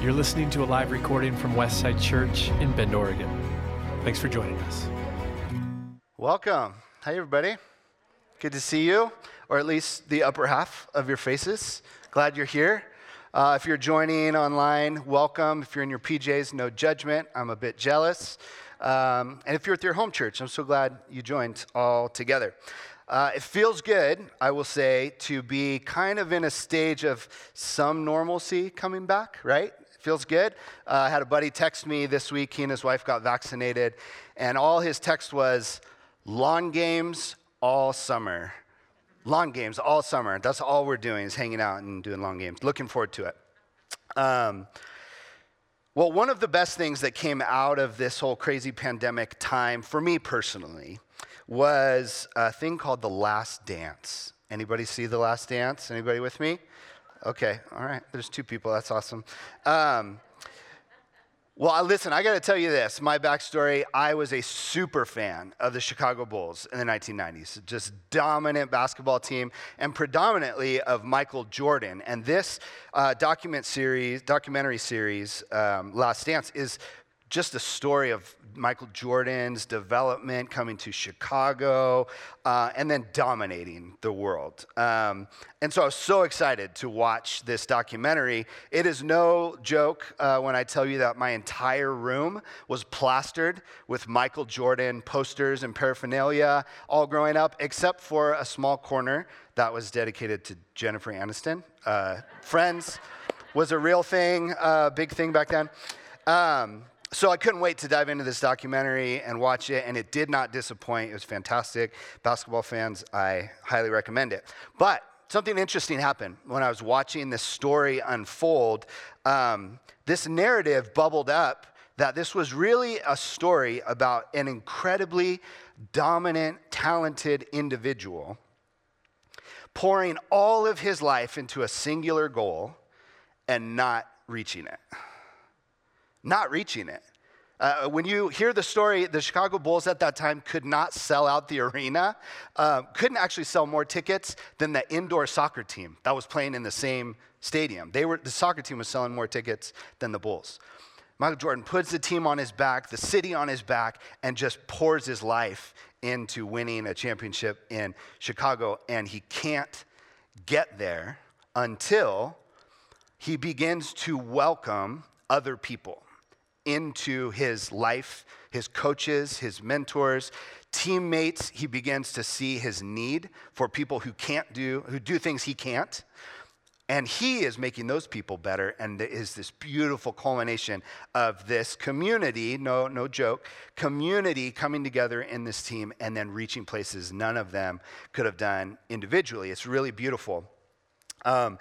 You're listening to a live recording from Westside Church in Bend, Oregon. Thanks for joining us. Welcome. Hi, everybody. Good to see you, or at least the upper half of your faces. Glad you're here. Uh, if you're joining online, welcome. If you're in your PJs, no judgment. I'm a bit jealous. Um, and if you're at your home church, I'm so glad you joined all together. Uh, it feels good, I will say, to be kind of in a stage of some normalcy coming back, right? Feels good. Uh, I had a buddy text me this week. He and his wife got vaccinated, and all his text was lawn games all summer. Lawn games all summer. That's all we're doing is hanging out and doing lawn games. Looking forward to it. Um, well, one of the best things that came out of this whole crazy pandemic time for me personally was a thing called The Last Dance. Anybody see The Last Dance? Anybody with me? Okay, all right. There's two people. That's awesome. Um, well, listen, I got to tell you this. My backstory I was a super fan of the Chicago Bulls in the 1990s, just dominant basketball team, and predominantly of Michael Jordan. And this uh, document series, documentary series, um, Last Dance, is just a story of Michael Jordan's development coming to Chicago uh, and then dominating the world. Um, and so I was so excited to watch this documentary. It is no joke uh, when I tell you that my entire room was plastered with Michael Jordan posters and paraphernalia all growing up, except for a small corner that was dedicated to Jennifer Aniston. Uh, Friends was a real thing, uh, big thing back then. Um, so I couldn't wait to dive into this documentary and watch it, and it did not disappoint. It was fantastic. Basketball fans, I highly recommend it. But something interesting happened when I was watching this story unfold. Um, this narrative bubbled up that this was really a story about an incredibly dominant, talented individual pouring all of his life into a singular goal and not reaching it not reaching it. Uh, when you hear the story, the Chicago Bulls at that time could not sell out the arena, uh, couldn't actually sell more tickets than the indoor soccer team that was playing in the same stadium. They were, the soccer team was selling more tickets than the Bulls. Michael Jordan puts the team on his back, the city on his back, and just pours his life into winning a championship in Chicago. And he can't get there until he begins to welcome other people into his life, his coaches, his mentors, teammates. He begins to see his need for people who can't do, who do things he can't. And he is making those people better, and is this beautiful culmination of this community, no, no joke, community coming together in this team and then reaching places none of them could have done individually. It's really beautiful. Um,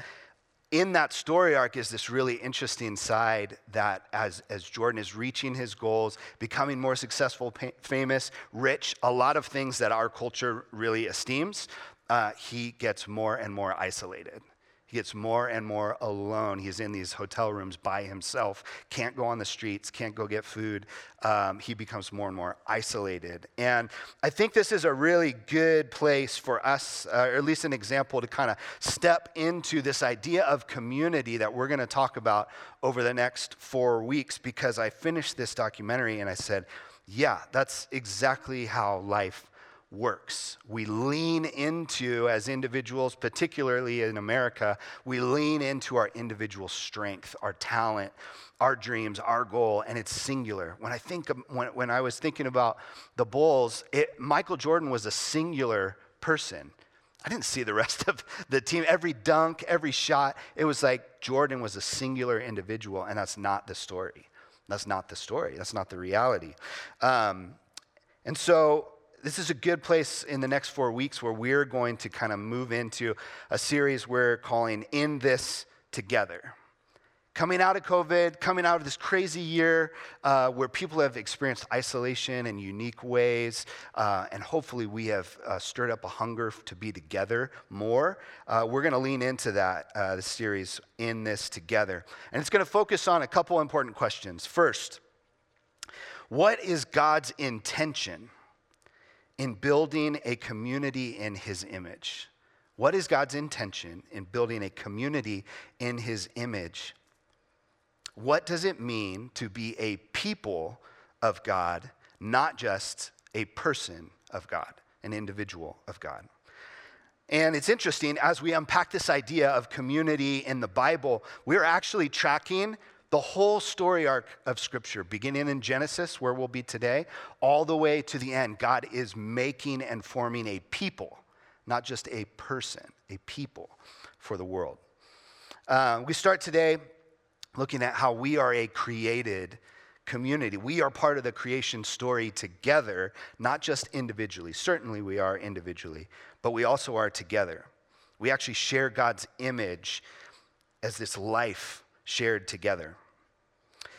in that story arc is this really interesting side that as, as Jordan is reaching his goals, becoming more successful, pa- famous, rich, a lot of things that our culture really esteems, uh, he gets more and more isolated. He gets more and more alone. He's in these hotel rooms by himself, can't go on the streets, can't go get food. Um, he becomes more and more isolated. And I think this is a really good place for us, uh, or at least an example to kind of step into this idea of community that we're going to talk about over the next four weeks because I finished this documentary and I said, yeah, that's exactly how life works. We lean into, as individuals, particularly in America, we lean into our individual strength, our talent, our dreams, our goal, and it's singular. When I think, of, when, when I was thinking about the Bulls, it, Michael Jordan was a singular person. I didn't see the rest of the team. Every dunk, every shot, it was like Jordan was a singular individual, and that's not the story. That's not the story. That's not the reality. Um, and so this is a good place in the next four weeks where we're going to kind of move into a series we're calling In This Together. Coming out of COVID, coming out of this crazy year uh, where people have experienced isolation in unique ways, uh, and hopefully we have uh, stirred up a hunger to be together more. Uh, we're going to lean into that, uh, the series In This Together. And it's going to focus on a couple important questions. First, what is God's intention? In building a community in his image. What is God's intention in building a community in his image? what does it mean to be a people of God, not just a person of God, an individual of God? And it's interesting, as we unpack this idea of community in the Bible, we're actually tracking the whole story arc of Scripture, beginning in Genesis, where we'll be today, all the way to the end. God is making and forming a people, not just a person, a people for the world. Uh, we start today looking at how we are a created community. We are part of the creation story together, not just individually. Certainly, we are individually, but we also are together. We actually share God's image as this life shared together.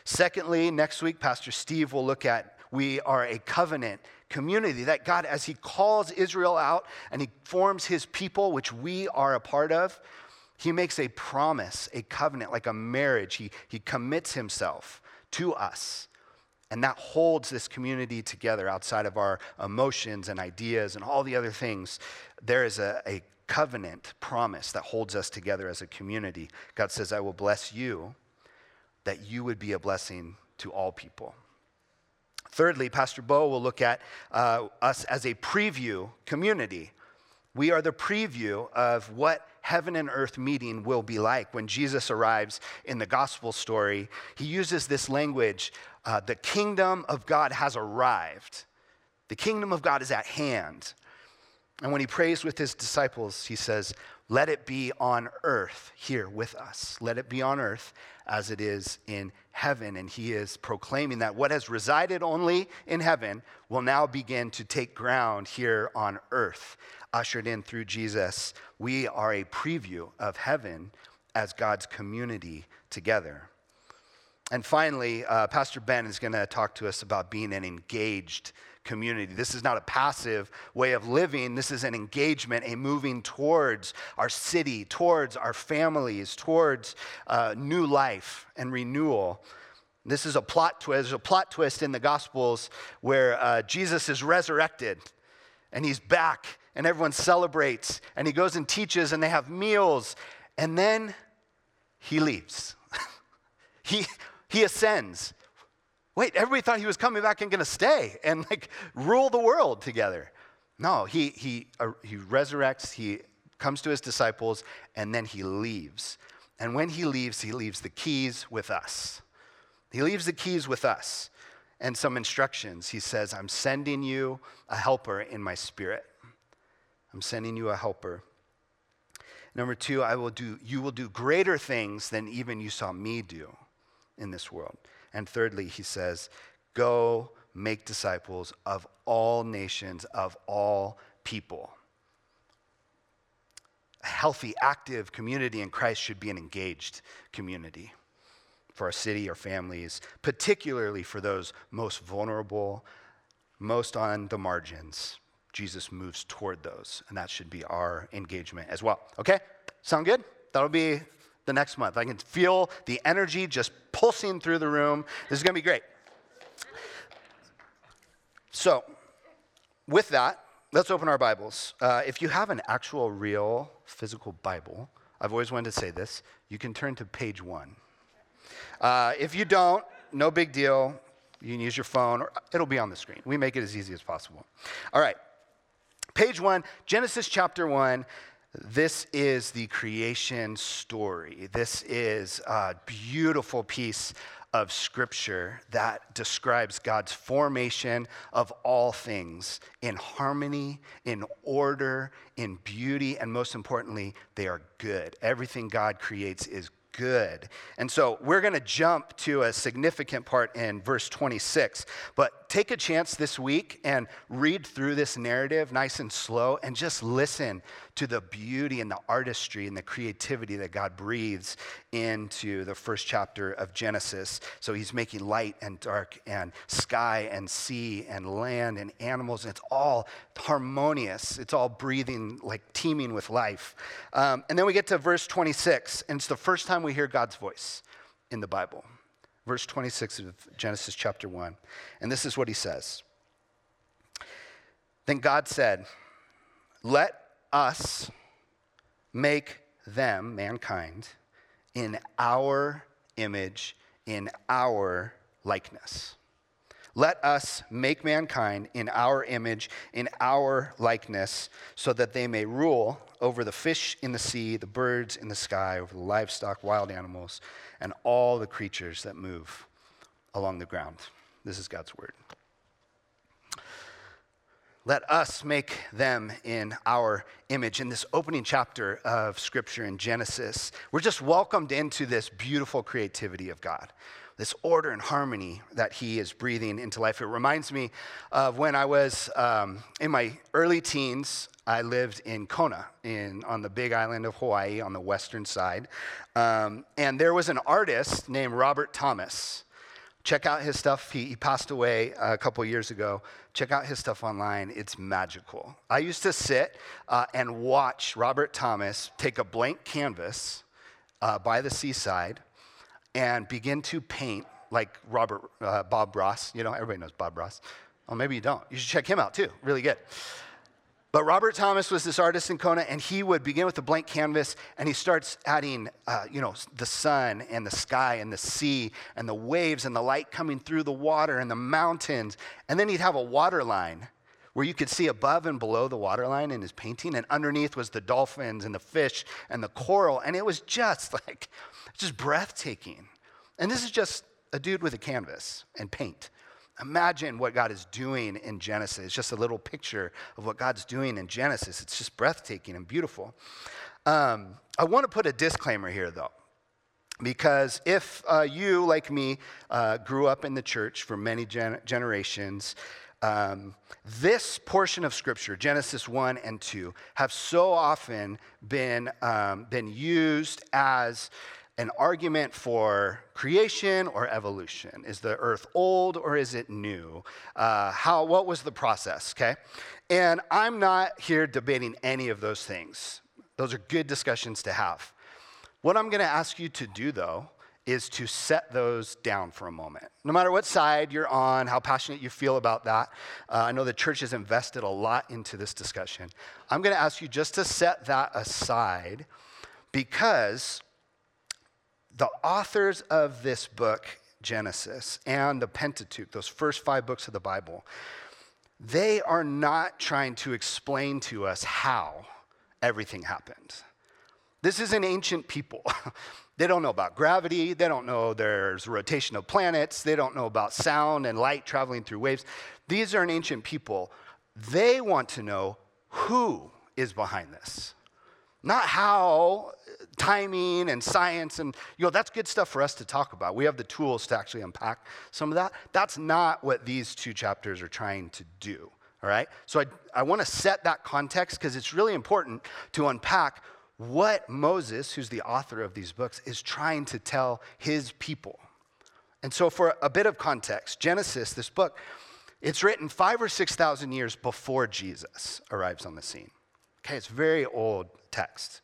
Secondly, next week, Pastor Steve will look at we are a covenant community that God, as He calls Israel out and He forms His people, which we are a part of, He makes a promise, a covenant, like a marriage. He, he commits Himself to us. And that holds this community together outside of our emotions and ideas and all the other things. There is a, a covenant promise that holds us together as a community. God says, I will bless you that you would be a blessing to all people. Thirdly, Pastor Bo will look at uh, us as a preview community. We are the preview of what heaven and earth meeting will be like when Jesus arrives in the gospel story. He uses this language uh, the kingdom of God has arrived, the kingdom of God is at hand. And when he prays with his disciples, he says, Let it be on earth here with us. Let it be on earth as it is in heaven. And he is proclaiming that what has resided only in heaven will now begin to take ground here on earth, ushered in through Jesus. We are a preview of heaven as God's community together. And finally, uh, Pastor Ben is going to talk to us about being an engaged community. This is not a passive way of living. This is an engagement, a moving towards our city, towards our families, towards uh, new life and renewal. This is a plot twist. There's a plot twist in the Gospels where uh, Jesus is resurrected and he's back and everyone celebrates and he goes and teaches and they have meals and then he leaves. he, he ascends. Wait, everybody thought he was coming back and going to stay and like rule the world together. No, he, he, uh, he resurrects, he comes to his disciples, and then he leaves. And when he leaves, he leaves the keys with us. He leaves the keys with us and some instructions. He says, I'm sending you a helper in my spirit. I'm sending you a helper. Number two, I will do, you will do greater things than even you saw me do in this world. And thirdly, he says, Go make disciples of all nations, of all people. A healthy, active community in Christ should be an engaged community for our city, our families, particularly for those most vulnerable, most on the margins. Jesus moves toward those, and that should be our engagement as well. Okay? Sound good? That'll be the next month. I can feel the energy just pulsing through the room. This is going to be great. So, with that, let's open our Bibles. Uh, if you have an actual, real, physical Bible, I've always wanted to say this, you can turn to page one. Uh, if you don't, no big deal. You can use your phone, or it'll be on the screen. We make it as easy as possible. All right. Page one, Genesis chapter one. This is the creation story. This is a beautiful piece of scripture that describes God's formation of all things in harmony, in order, in beauty, and most importantly, they are good. Everything God creates is good. And so we're going to jump to a significant part in verse 26. But take a chance this week and read through this narrative nice and slow and just listen to the beauty and the artistry and the creativity that God breathes into the first chapter of Genesis. So he's making light and dark and sky and sea and land and animals. And it's all harmonious. It's all breathing, like teeming with life. Um, and then we get to verse 26, and it's the first time we hear God's voice in the Bible. Verse 26 of Genesis chapter 1. And this is what he says. Then God said, Let us make them, mankind, in our image in our likeness. Let us make mankind in our image, in our likeness, so that they may rule over the fish in the sea, the birds in the sky, over the livestock, wild animals, and all the creatures that move along the ground. This is God's word. Let us make them in our image. In this opening chapter of Scripture in Genesis, we're just welcomed into this beautiful creativity of God this order and harmony that he is breathing into life. It reminds me of when I was um, in my early teens. I lived in Kona, in, on the big island of Hawaii on the western side. Um, and there was an artist named Robert Thomas. Check out his stuff. He, he passed away a couple years ago. Check out his stuff online. It's magical. I used to sit uh, and watch Robert Thomas take a blank canvas uh, by the seaside and begin to paint like Robert, uh, Bob Ross. You know, everybody knows Bob Ross. Oh, maybe you don't. You should check him out too. Really good. But Robert Thomas was this artist in Kona, and he would begin with a blank canvas, and he starts adding, uh, you know, the sun and the sky and the sea and the waves and the light coming through the water and the mountains. And then he'd have a water line where you could see above and below the waterline in his painting, and underneath was the dolphins and the fish and the coral, and it was just like, just breathtaking. And this is just a dude with a canvas and paint. Imagine what God is doing in Genesis. It's just a little picture of what God's doing in Genesis. It's just breathtaking and beautiful. Um, I want to put a disclaimer here, though. Because if uh, you, like me, uh, grew up in the church for many gen- generations, um, this portion of Scripture, Genesis 1 and 2, have so often been, um, been used as an argument for creation or evolution. Is the earth old or is it new? Uh, how, what was the process, okay? And I'm not here debating any of those things. Those are good discussions to have. What I'm going to ask you to do, though, is to set those down for a moment. No matter what side you're on, how passionate you feel about that, uh, I know the church has invested a lot into this discussion. I'm going to ask you just to set that aside because the authors of this book, Genesis, and the Pentateuch, those first five books of the Bible, they are not trying to explain to us how everything happened. This is an ancient people. They don't know about gravity. They don't know there's rotation of planets. They don't know about sound and light traveling through waves. These are an ancient people. They want to know who is behind this. Not how, timing and science, and you know, that's good stuff for us to talk about. We have the tools to actually unpack some of that. That's not what these two chapters are trying to do. All right? So I, I want to set that context because it's really important to unpack what Moses, who's the author of these books, is trying to tell his people. And so, for a bit of context, Genesis, this book, it's written five or 6,000 years before Jesus arrives on the scene. Okay, it's very old text.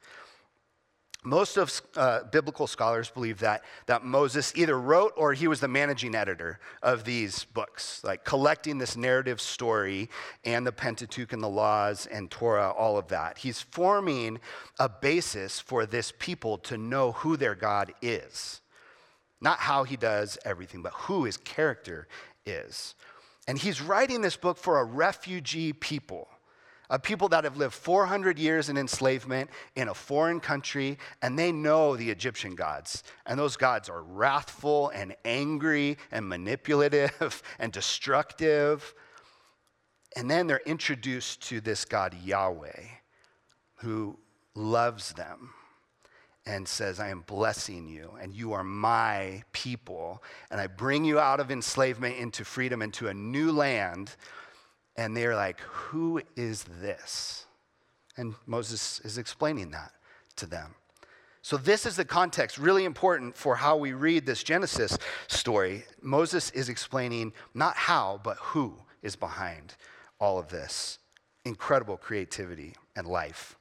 Most of uh, biblical scholars believe that, that Moses either wrote or he was the managing editor of these books, like collecting this narrative story and the Pentateuch and the laws and Torah, all of that. He's forming a basis for this people to know who their God is. Not how he does everything, but who his character is. And he's writing this book for a refugee people of people that have lived 400 years in enslavement in a foreign country, and they know the Egyptian gods. And those gods are wrathful and angry and manipulative and destructive. And then they're introduced to this God, Yahweh, who loves them and says, I am blessing you, and you are my people, and I bring you out of enslavement into freedom, into a new land and they're like, Who is this? And Moses is explaining that to them. So, this is the context, really important for how we read this Genesis story. Moses is explaining not how, but who is behind all of this incredible creativity and life.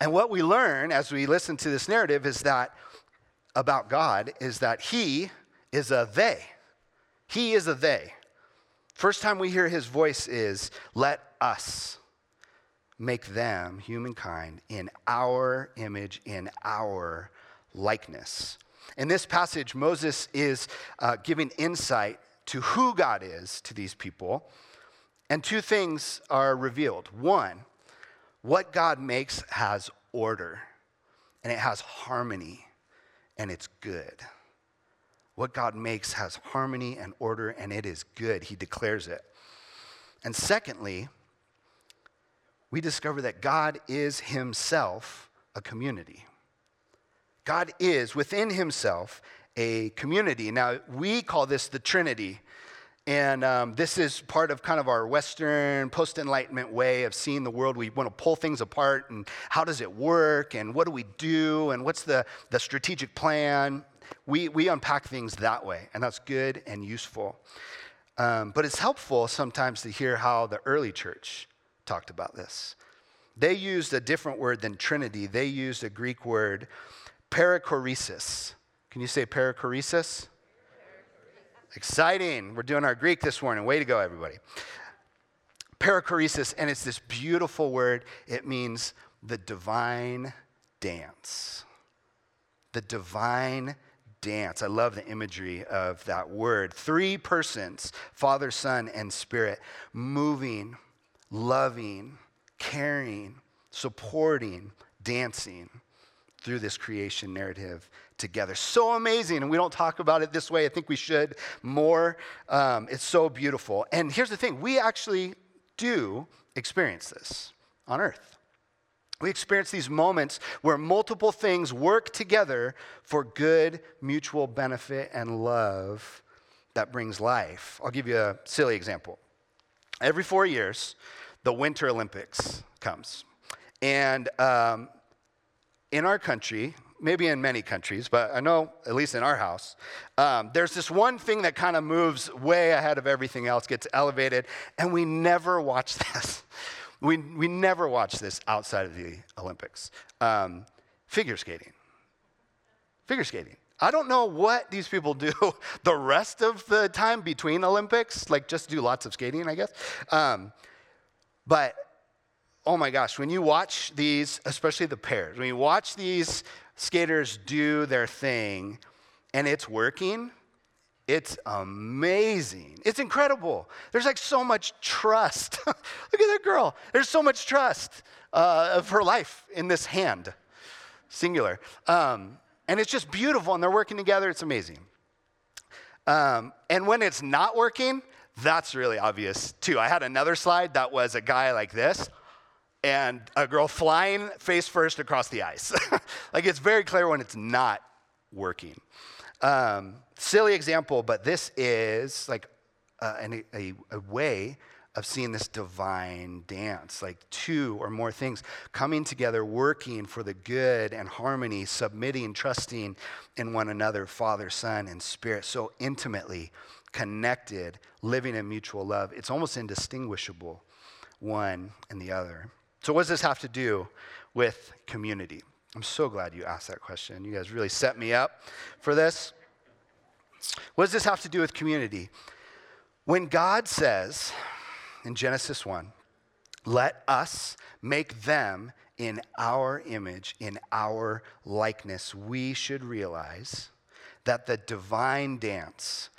And what we learn as we listen to this narrative is that about God is that He is a they. He is a they. First time we hear his voice is, let us make them, humankind, in our image, in our likeness. In this passage, Moses is uh, giving insight to who God is to these people, and two things are revealed. One, what God makes has order, and it has harmony, and it's good. What God makes has harmony and order, and it is good. He declares it. And secondly, we discover that God is Himself a community. God is within Himself a community. Now, we call this the Trinity. And um, this is part of kind of our Western post Enlightenment way of seeing the world. We want to pull things apart and how does it work and what do we do and what's the, the strategic plan. We, we unpack things that way, and that's good and useful. Um, but it's helpful sometimes to hear how the early church talked about this. They used a different word than Trinity, they used a Greek word, perichoresis. Can you say perichoresis? Exciting. We're doing our Greek this morning. Way to go, everybody. Perichoresis, and it's this beautiful word. It means the divine dance. The divine dance. I love the imagery of that word. Three persons, Father, Son, and Spirit, moving, loving, caring, supporting, dancing through this creation narrative together. So amazing. And we don't talk about it this way. I think we should more. Um, it's so beautiful. And here's the thing we actually do experience this on earth. We experience these moments where multiple things work together for good mutual benefit and love that brings life. I'll give you a silly example. Every four years, the Winter Olympics comes. And um, in our country, maybe in many countries, but I know at least in our house, um, there's this one thing that kind of moves way ahead of everything else, gets elevated, and we never watch this. We, we never watch this outside of the Olympics. Um, figure skating. Figure skating. I don't know what these people do the rest of the time between Olympics, like just do lots of skating, I guess. Um, but oh my gosh, when you watch these, especially the pairs, when you watch these skaters do their thing and it's working, it's amazing. It's incredible. There's like so much trust. Look at that girl. There's so much trust uh, of her life in this hand, singular. Um, and it's just beautiful, and they're working together. It's amazing. Um, and when it's not working, that's really obvious too. I had another slide that was a guy like this and a girl flying face first across the ice. like it's very clear when it's not working. Um, silly example, but this is like uh, a, a way of seeing this divine dance, like two or more things coming together, working for the good and harmony, submitting, trusting in one another, Father, Son, and Spirit, so intimately connected, living in mutual love. It's almost indistinguishable, one and the other. So, what does this have to do with community? I'm so glad you asked that question. You guys really set me up for this. What does this have to do with community? When God says in Genesis 1, let us make them in our image, in our likeness, we should realize that the divine dance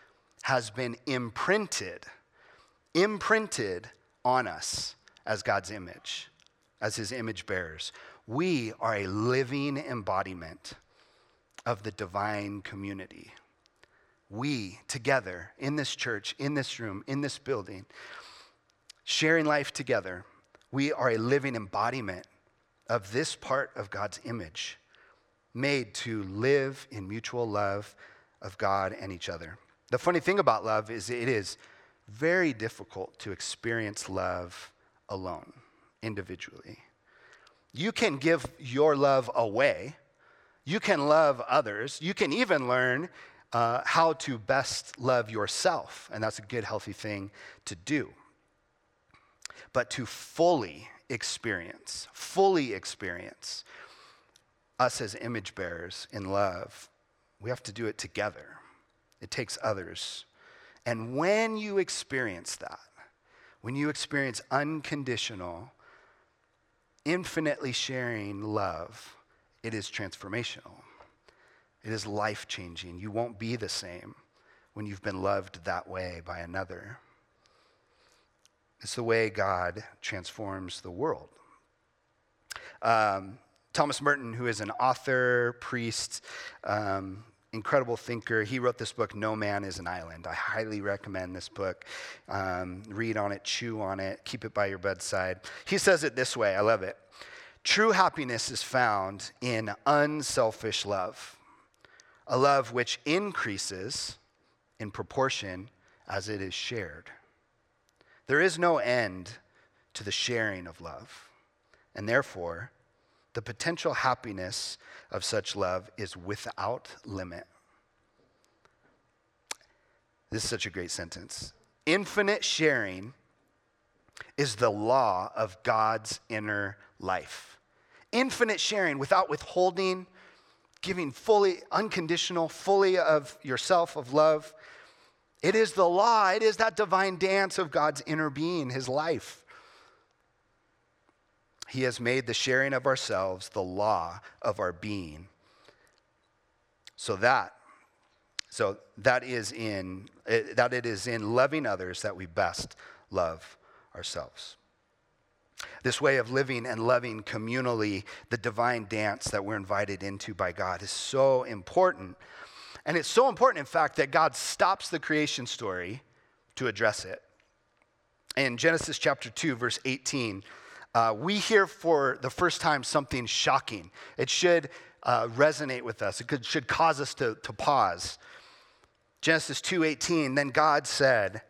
has been imprinted, imprinted on us as God's image as his image bearers. We are a living embodiment of the divine community. We, together, in this church, in this room, in this building, sharing life together, we are a living embodiment of this part of God's image, made to live in mutual love of God and each other. The funny thing about love is it is very difficult to experience love alone individually. You can give your love away. You can love others. You can even learn uh, how to best love yourself. And that's a good, healthy thing to do. But to fully experience, fully experience us as image bearers in love, we have to do it together. It takes others. And when you experience that, when you experience unconditional, infinitely sharing love, it is transformational. It is life changing. You won't be the same when you've been loved that way by another. It's the way God transforms the world. Um, Thomas Merton, who is an author, priest, um, incredible thinker, he wrote this book, No Man is an Island. I highly recommend this book. Um, read on it, chew on it, keep it by your bedside. He says it this way I love it. True happiness is found in unselfish love, a love which increases in proportion as it is shared. There is no end to the sharing of love, and therefore, the potential happiness of such love is without limit. This is such a great sentence. Infinite sharing is the law of God's inner life. Infinite sharing without withholding, giving fully, unconditional, fully of yourself, of love. It is the law, it is that divine dance of God's inner being, his life. He has made the sharing of ourselves the law of our being. So that so that is in that it is in loving others that we best love ourselves. This way of living and loving communally, the divine dance that we're invited into by God, is so important. And it's so important, in fact, that God stops the creation story to address it. In Genesis chapter 2, verse 18, uh, we hear for the first time something shocking. It should uh, resonate with us. It could, should cause us to, to pause. Genesis 2:18, then God said,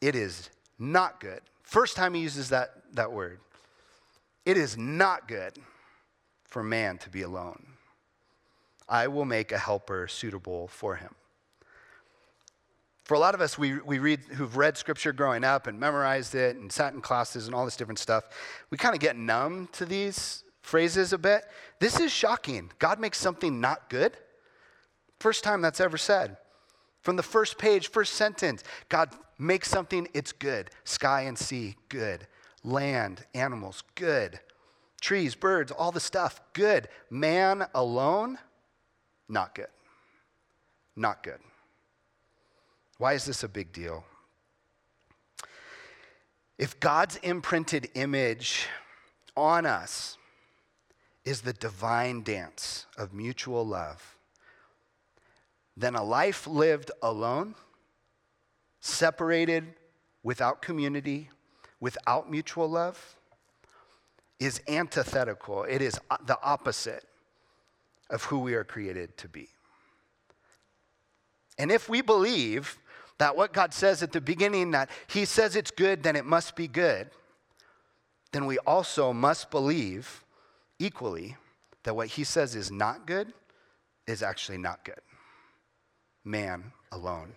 "It is not good." First time he uses that, that word. It is not good for man to be alone. I will make a helper suitable for him for a lot of us, we, we read, who've read scripture growing up and memorized it and sat in classes and all this different stuff, we kind of get numb to these phrases a bit. This is shocking. God makes something not good. First time that's ever said. From the first page, first sentence, God makes something, it's good. Sky and sea, good. Land, animals, good. Trees, birds, all the stuff, good. Man alone, not good. Not good. Why is this a big deal? If God's imprinted image on us is the divine dance of mutual love, then a life lived alone, separated, without community, without mutual love, is antithetical. It is the opposite of who we are created to be. And if we believe that what God says at the beginning, that He says it's good, then it must be good, then we also must believe equally that what He says is not good is actually not good. Man alone.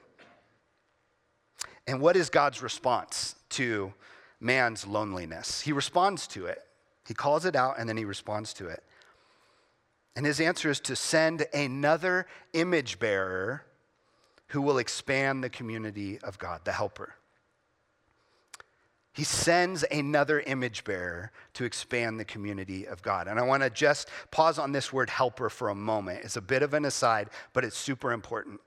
And what is God's response to man's loneliness? He responds to it. He calls it out and then he responds to it. And his answer is to send another image bearer who will expand the community of God, the helper. He sends another image bearer to expand the community of God. And I want to just pause on this word helper for a moment. It's a bit of an aside, but it's super important.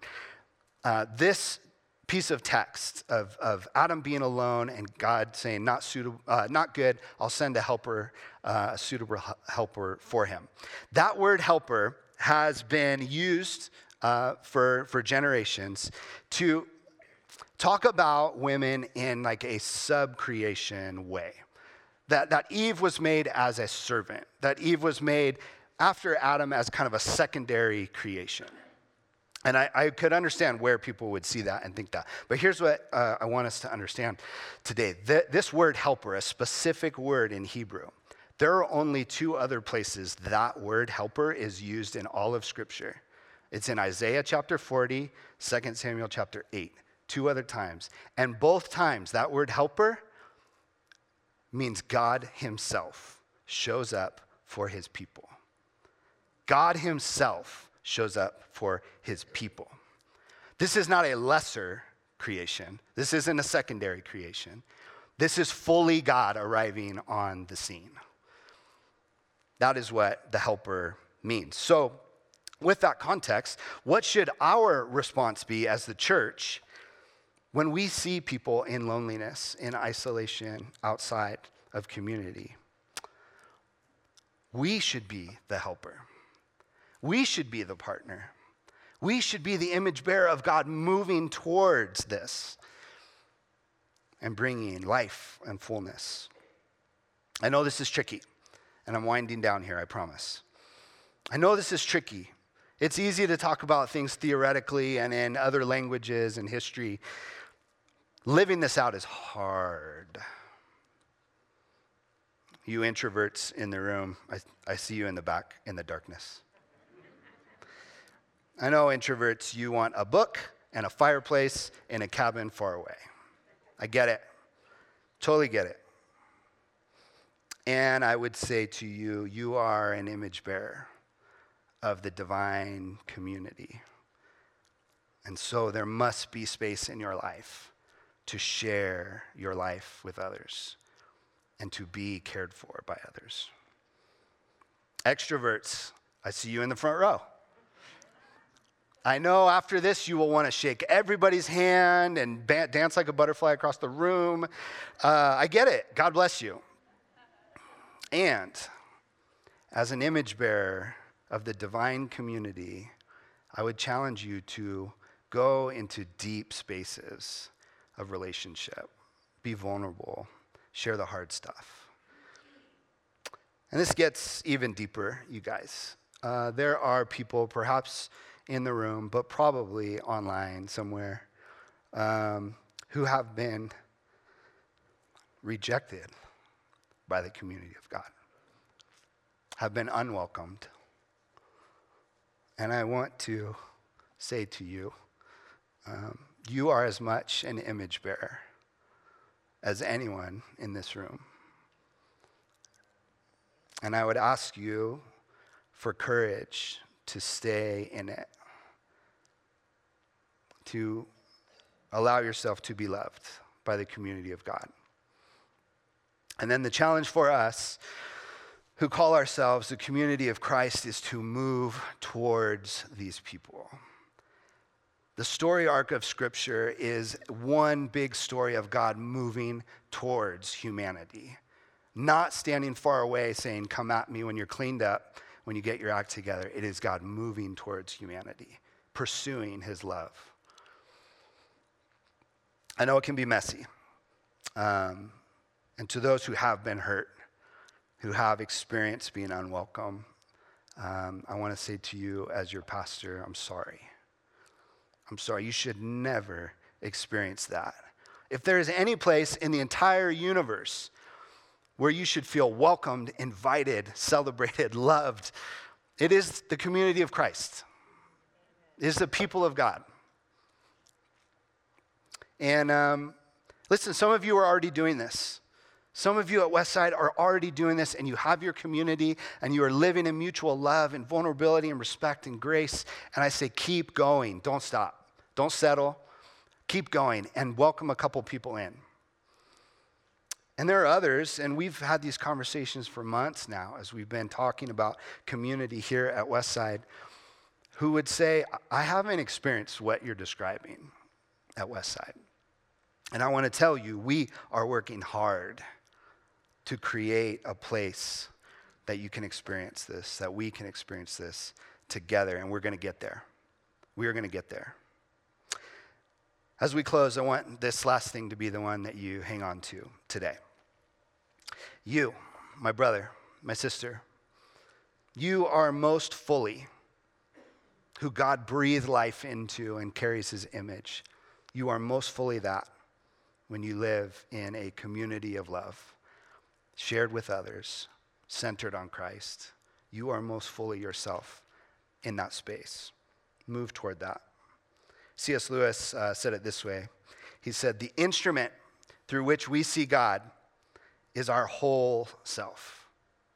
Uh, this piece of text of, of Adam being alone and God saying, not, suitable, uh, not good, I'll send a helper, uh, a suitable helper for him. That word helper has been used uh, for, for generations to talk about women in like a sub-creation way. That, that Eve was made as a servant, that Eve was made after Adam as kind of a secondary creation. And I, I, could understand where people would see that and think that. But here's what uh, I want us to understand today Th- this word helper, a specific word in Hebrew, there are only two other places that word helper is used in all of Scripture. It's in Isaiah chapter 40, 2 Samuel chapter 8, two other times. And both times, that word helper means God Himself shows up for His people. God Himself shows up for His people. This is not a lesser creation, this isn't a secondary creation. This is fully God arriving on the scene. That is what the helper means. So, with that context, what should our response be as the church when we see people in loneliness, in isolation, outside of community? We should be the helper. We should be the partner. We should be the image bearer of God moving towards this and bringing life and fullness. I know this is tricky, and I'm winding down here, I promise. I know this is tricky. It's easy to talk about things theoretically and in other languages and history. Living this out is hard. You introverts in the room, I, I see you in the back in the darkness. I know introverts, you want a book and a fireplace in a cabin far away. I get it. Totally get it. And I would say to you, you are an image bearer of the divine community. And so there must be space in your life to share your life with others and to be cared for by others. Extroverts, I see you in the front row. I know after this you will want to shake everybody's hand and dance like a butterfly across the room. Uh, I get it. God bless you. And as an image bearer of the divine community, I would challenge you to go into deep spaces of relationship, be vulnerable, share the hard stuff. And this gets even deeper, you guys. Uh, there are people, perhaps in the room, but probably online somewhere, um, who have been rejected by the community of God, have been unwelcomed. And I want to say to you, um, you are as much an image bearer as anyone in this room. And I would ask you for courage to stay in it, to allow yourself to be loved by the community of God. And then the challenge for us who call ourselves the community of Christ is to move towards these people. The story arc of Scripture is one big story of God moving towards humanity, not standing far away saying, Come at me when you're cleaned up, when you get your act together. It is God moving towards humanity, pursuing his love. I know it can be messy. Um, and to those who have been hurt, who have experienced being unwelcome, um, I want to say to you, as your pastor, I'm sorry. I'm sorry. You should never experience that. If there is any place in the entire universe where you should feel welcomed, invited, celebrated, loved. It is the community of Christ, it is the people of God. And um, listen, some of you are already doing this. Some of you at Westside are already doing this, and you have your community, and you are living in mutual love and vulnerability and respect and grace. And I say, keep going. Don't stop. Don't settle. Keep going and welcome a couple people in. And there are others, and we've had these conversations for months now as we've been talking about community here at Westside, who would say, I haven't experienced what you're describing at Westside. And I want to tell you, we are working hard to create a place that you can experience this, that we can experience this together, and we're going to get there. We are going to get there. As we close, I want this last thing to be the one that you hang on to today. You, my brother, my sister, you are most fully who God breathed life into and carries his image. You are most fully that when you live in a community of love, shared with others, centered on Christ. You are most fully yourself in that space. Move toward that. C.S. Lewis uh, said it this way He said, The instrument through which we see God is our whole self,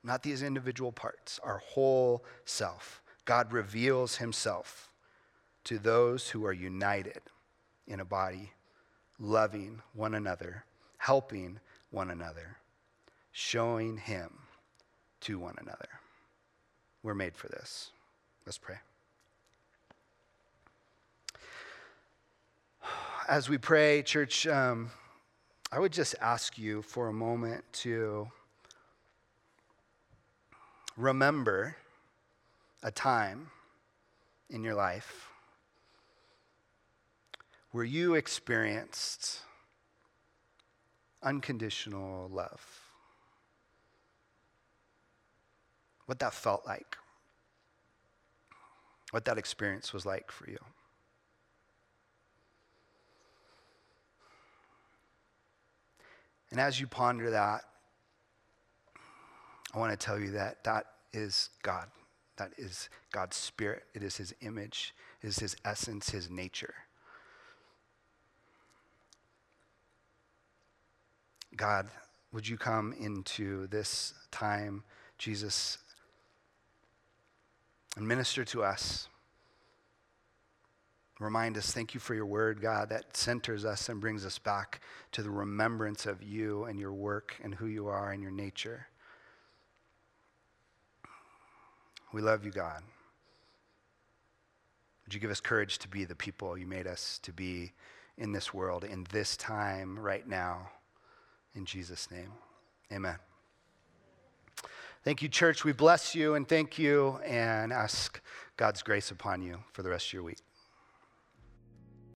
not these individual parts, our whole self. God reveals himself to those who are united in a body, loving one another, helping one another, showing him to one another. We're made for this. Let's pray. As we pray, church, um, I would just ask you for a moment to remember a time in your life where you experienced unconditional love What that felt like, what that experience was like for you. And as you ponder that, I want to tell you that that is God. That is God's spirit. It is his image, it is his essence, his nature. God, would you come into this time, Jesus, and minister to us? Remind us, thank you for your word, God, that centers us and brings us back to the remembrance of you and your work and who you are and your nature. We love you, God. Would you give us courage to be the people you made us to be in this world, in this time, right now? In Jesus' name, amen. Thank you, church. We bless you and thank you and ask God's grace upon you for the rest of your week.